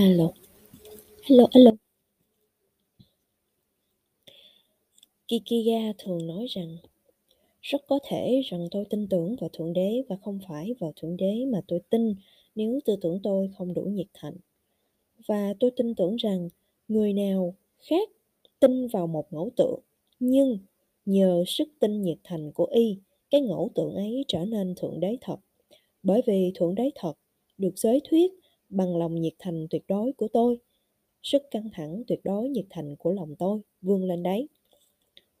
Alo. Alo, alo. Kikiga thường nói rằng rất có thể rằng tôi tin tưởng vào Thượng Đế và không phải vào Thượng Đế mà tôi tin nếu tư tưởng tôi không đủ nhiệt thành. Và tôi tin tưởng rằng người nào khác tin vào một ngẫu tượng, nhưng nhờ sức tin nhiệt thành của y, cái ngẫu tượng ấy trở nên Thượng Đế thật. Bởi vì Thượng Đế thật được giới thuyết bằng lòng nhiệt thành tuyệt đối của tôi. Sức căng thẳng tuyệt đối nhiệt thành của lòng tôi vươn lên đấy.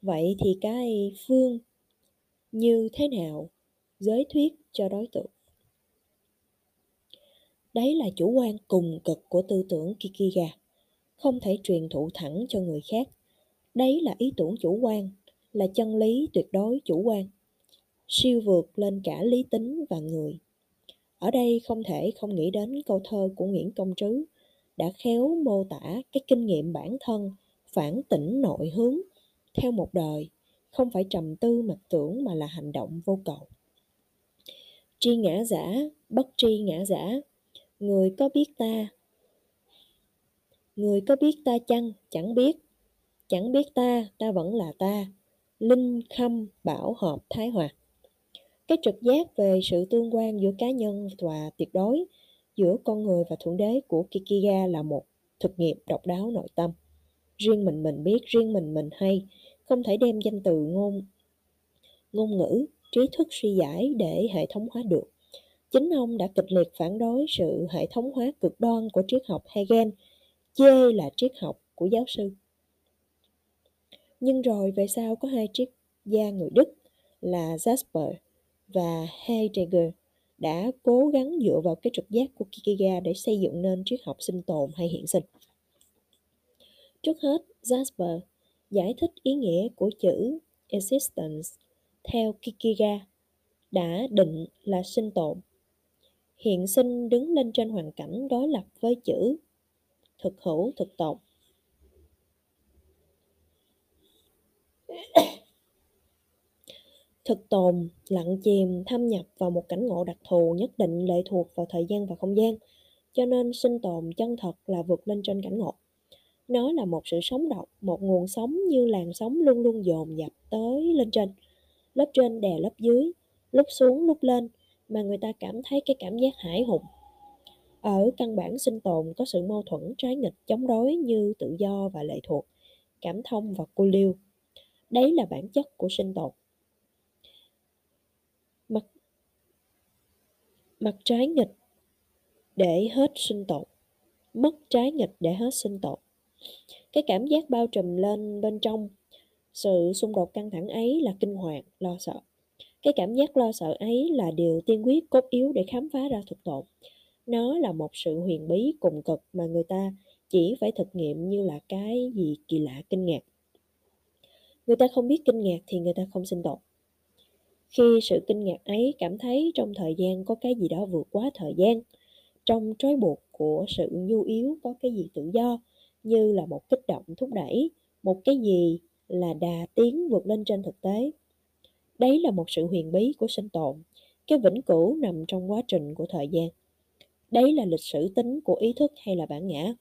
Vậy thì cái phương như thế nào giới thuyết cho đối tượng? Đấy là chủ quan cùng cực của tư tưởng kikiga không thể truyền thụ thẳng cho người khác. Đấy là ý tưởng chủ quan, là chân lý tuyệt đối chủ quan, siêu vượt lên cả lý tính và người. Ở đây không thể không nghĩ đến câu thơ của Nguyễn Công Trứ, đã khéo mô tả cái kinh nghiệm bản thân phản tỉnh nội hướng theo một đời, không phải trầm tư mặc tưởng mà là hành động vô cầu. Tri ngã giả, bất tri ngã giả, người có biết ta? Người có biết ta chăng? Chẳng biết. Chẳng biết ta ta vẫn là ta. Linh khâm bảo hợp thái hòa cái trực giác về sự tương quan giữa cá nhân và tuyệt đối giữa con người và thượng đế của Kikiga là một thực nghiệm độc đáo nội tâm. Riêng mình mình biết, riêng mình mình hay, không thể đem danh từ ngôn ngôn ngữ, trí thức suy giải để hệ thống hóa được. Chính ông đã kịch liệt phản đối sự hệ thống hóa cực đoan của triết học Hegel, chê là triết học của giáo sư. Nhưng rồi về sau có hai triết gia người Đức là Jasper và Heidegger đã cố gắng dựa vào cái trực giác của Kierkegaard để xây dựng nên triết học sinh tồn hay hiện sinh. Trước hết, Jasper giải thích ý nghĩa của chữ existence theo Kierkegaard đã định là sinh tồn. Hiện sinh đứng lên trên hoàn cảnh đối lập với chữ thực hữu thực tồn. Thực tồn lặng chìm thâm nhập vào một cảnh ngộ đặc thù nhất định lệ thuộc vào thời gian và không gian, cho nên sinh tồn chân thật là vượt lên trên cảnh ngộ. Nó là một sự sống động, một nguồn sống như làn sóng luôn luôn dồn dập tới lên trên. Lớp trên đè lớp dưới, lúc xuống lúc lên, mà người ta cảm thấy cái cảm giác hải hùng. Ở căn bản sinh tồn có sự mâu thuẫn trái nghịch chống đối như tự do và lệ thuộc, cảm thông và cô liêu. Đấy là bản chất của sinh tồn. Mặt, mặt trái nghịch để hết sinh tồn, mất trái nghịch để hết sinh tồn. Cái cảm giác bao trùm lên bên trong sự xung đột căng thẳng ấy là kinh hoàng, lo sợ. Cái cảm giác lo sợ ấy là điều tiên quyết cốt yếu để khám phá ra thực tồn. Nó là một sự huyền bí cùng cực mà người ta chỉ phải thực nghiệm như là cái gì kỳ lạ kinh ngạc. Người ta không biết kinh ngạc thì người ta không sinh tồn. Khi sự kinh ngạc ấy cảm thấy trong thời gian có cái gì đó vượt quá thời gian, trong trói buộc của sự nhu yếu có cái gì tự do, như là một kích động thúc đẩy, một cái gì là đà tiến vượt lên trên thực tế. Đấy là một sự huyền bí của sinh tồn, cái vĩnh cửu nằm trong quá trình của thời gian. Đấy là lịch sử tính của ý thức hay là bản ngã.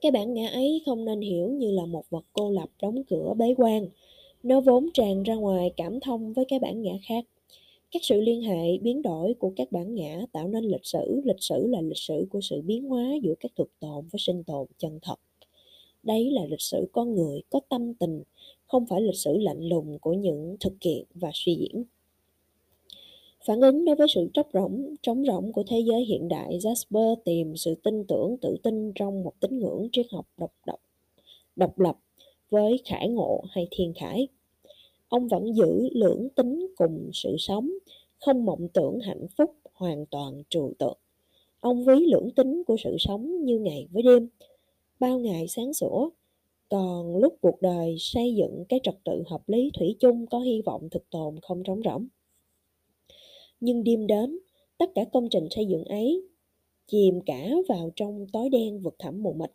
Cái bản ngã ấy không nên hiểu như là một vật cô lập đóng cửa bế quan. Nó vốn tràn ra ngoài cảm thông với cái bản ngã khác. Các sự liên hệ biến đổi của các bản ngã tạo nên lịch sử. Lịch sử là lịch sử của sự biến hóa giữa các thực tồn với sinh tồn chân thật. Đấy là lịch sử con người, có tâm tình, không phải lịch sử lạnh lùng của những thực kiện và suy diễn. Phản ứng đối với sự trống rỗng, trống rỗng của thế giới hiện đại, Jasper tìm sự tin tưởng, tự tin trong một tín ngưỡng triết học độc độc, độc lập với khải ngộ hay thiền khải. Ông vẫn giữ lưỡng tính cùng sự sống, không mộng tưởng hạnh phúc hoàn toàn trừu tượng. Ông ví lưỡng tính của sự sống như ngày với đêm, bao ngày sáng sủa, còn lúc cuộc đời xây dựng cái trật tự hợp lý thủy chung có hy vọng thực tồn không trống rỗng. Nhưng đêm đến, tất cả công trình xây dựng ấy chìm cả vào trong tối đen vực thẳm mù mịt.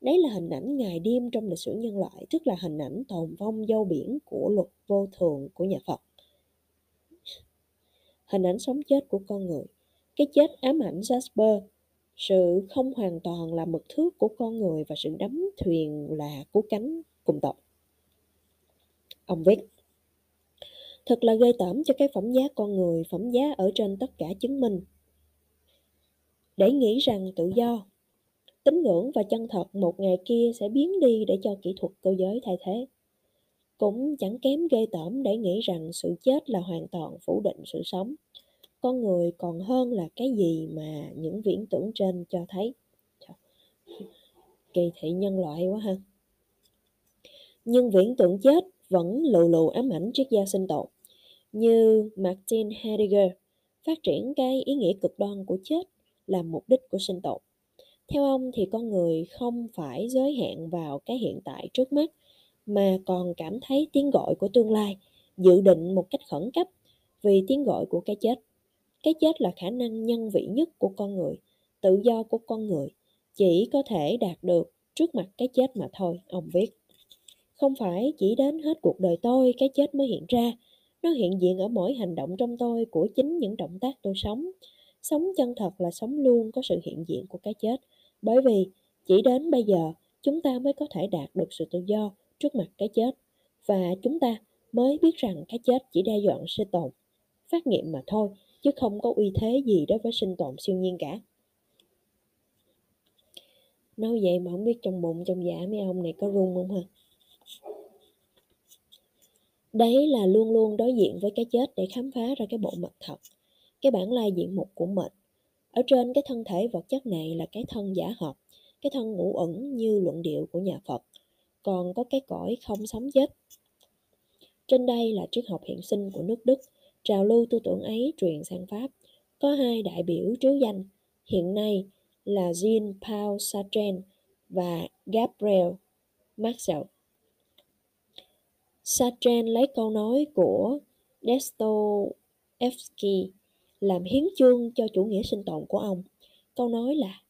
Đấy là hình ảnh ngày đêm trong lịch sử nhân loại, tức là hình ảnh tồn vong dâu biển của luật vô thường của nhà Phật. Hình ảnh sống chết của con người. Cái chết ám ảnh Jasper sự không hoàn toàn là mực thước của con người và sự đắm thuyền là của cánh cùng tộc. Ông viết, Thật là ghê tởm cho cái phẩm giá con người, phẩm giá ở trên tất cả chứng minh. Để nghĩ rằng tự do, tín ngưỡng và chân thật một ngày kia sẽ biến đi để cho kỹ thuật cơ giới thay thế. Cũng chẳng kém ghê tởm để nghĩ rằng sự chết là hoàn toàn phủ định sự sống. Con người còn hơn là cái gì mà những viễn tưởng trên cho thấy. Kỳ thị nhân loại quá ha. Nhưng viễn tưởng chết vẫn lù lù ám ảnh triết gia sinh tồn như Martin Heidegger, phát triển cái ý nghĩa cực đoan của chết là mục đích của sinh tồn. Theo ông thì con người không phải giới hạn vào cái hiện tại trước mắt mà còn cảm thấy tiếng gọi của tương lai, dự định một cách khẩn cấp vì tiếng gọi của cái chết. Cái chết là khả năng nhân vị nhất của con người, tự do của con người, chỉ có thể đạt được trước mặt cái chết mà thôi, ông viết. Không phải chỉ đến hết cuộc đời tôi cái chết mới hiện ra, nó hiện diện ở mỗi hành động trong tôi của chính những động tác tôi sống. Sống chân thật là sống luôn có sự hiện diện của cái chết. Bởi vì chỉ đến bây giờ chúng ta mới có thể đạt được sự tự do trước mặt cái chết. Và chúng ta mới biết rằng cái chết chỉ đe dọa sinh tồn. Phát nghiệm mà thôi, chứ không có uy thế gì đối với sinh tồn siêu nhiên cả. Nói vậy mà không biết trong bụng trong dạ mấy ông này có run không hả? Đấy là luôn luôn đối diện với cái chết để khám phá ra cái bộ mặt thật, cái bản lai diện mục của mình. Ở trên cái thân thể vật chất này là cái thân giả hợp, cái thân ngũ ẩn như luận điệu của nhà Phật, còn có cái cõi không sống chết. Trên đây là triết học hiện sinh của nước Đức, trào lưu tư tưởng ấy truyền sang Pháp. Có hai đại biểu trứ danh, hiện nay là Jean-Paul Sartre và Gabriel Marcel. Sartre lấy câu nói của Dostoevsky làm hiến chương cho chủ nghĩa sinh tồn của ông. Câu nói là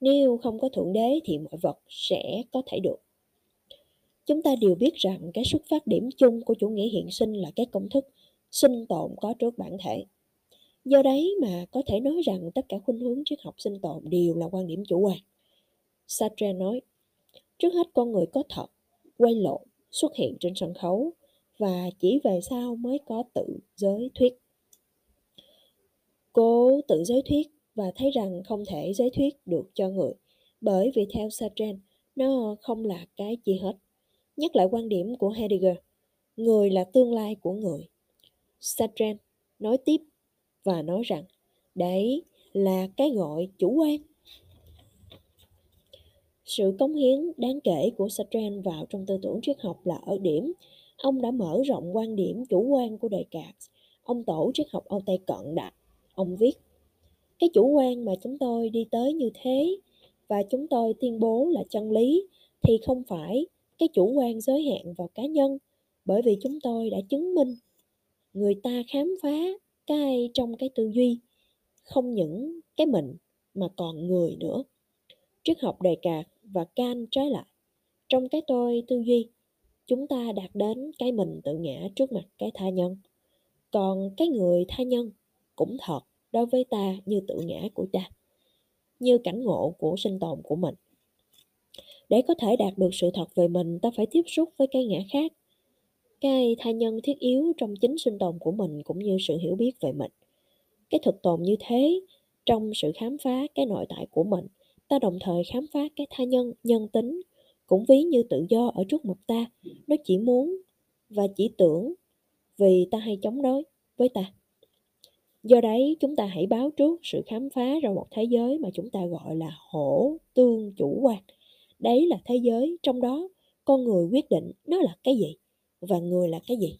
nếu không có Thượng Đế thì mọi vật sẽ có thể được. Chúng ta đều biết rằng cái xuất phát điểm chung của chủ nghĩa hiện sinh là cái công thức sinh tồn có trước bản thể. Do đấy mà có thể nói rằng tất cả khuynh hướng triết học sinh tồn đều là quan điểm chủ quan. Sartre nói, trước hết con người có thật, quay lộn xuất hiện trên sân khấu và chỉ về sau mới có tự giới thuyết. Tự giới thuyết và thấy rằng không thể giới thuyết được cho người bởi vì theo Sartre nó không là cái gì hết. Nhắc lại quan điểm của Heidegger, người là tương lai của người. Sartre nói tiếp và nói rằng đấy là cái gọi chủ quan sự cống hiến đáng kể của Sartre vào trong tư tưởng triết học là ở điểm ông đã mở rộng quan điểm chủ quan của Descartes. Ông tổ triết học Âu Tây cận đã Ông viết, cái chủ quan mà chúng tôi đi tới như thế và chúng tôi tuyên bố là chân lý thì không phải cái chủ quan giới hạn vào cá nhân, bởi vì chúng tôi đã chứng minh người ta khám phá cái trong cái tư duy, không những cái mình mà còn người nữa. Triết học đề cạc và can trái lại, trong cái tôi tư duy, chúng ta đạt đến cái mình tự ngã trước mặt cái tha nhân. Còn cái người tha nhân cũng thật đối với ta như tự ngã của ta như cảnh ngộ của sinh tồn của mình. Để có thể đạt được sự thật về mình, ta phải tiếp xúc với cái ngã khác, cái tha nhân thiết yếu trong chính sinh tồn của mình cũng như sự hiểu biết về mình. Cái thực tồn như thế trong sự khám phá cái nội tại của mình, ta đồng thời khám phá cái tha nhân nhân tính cũng ví như tự do ở trước mặt ta. Nó chỉ muốn và chỉ tưởng vì ta hay chống đối với ta do đấy, chúng ta hãy báo trước sự khám phá ra một thế giới mà chúng ta gọi là hổ tương chủ quan. Đấy là thế giới, trong đó con người quyết định nó là cái gì và người là cái gì.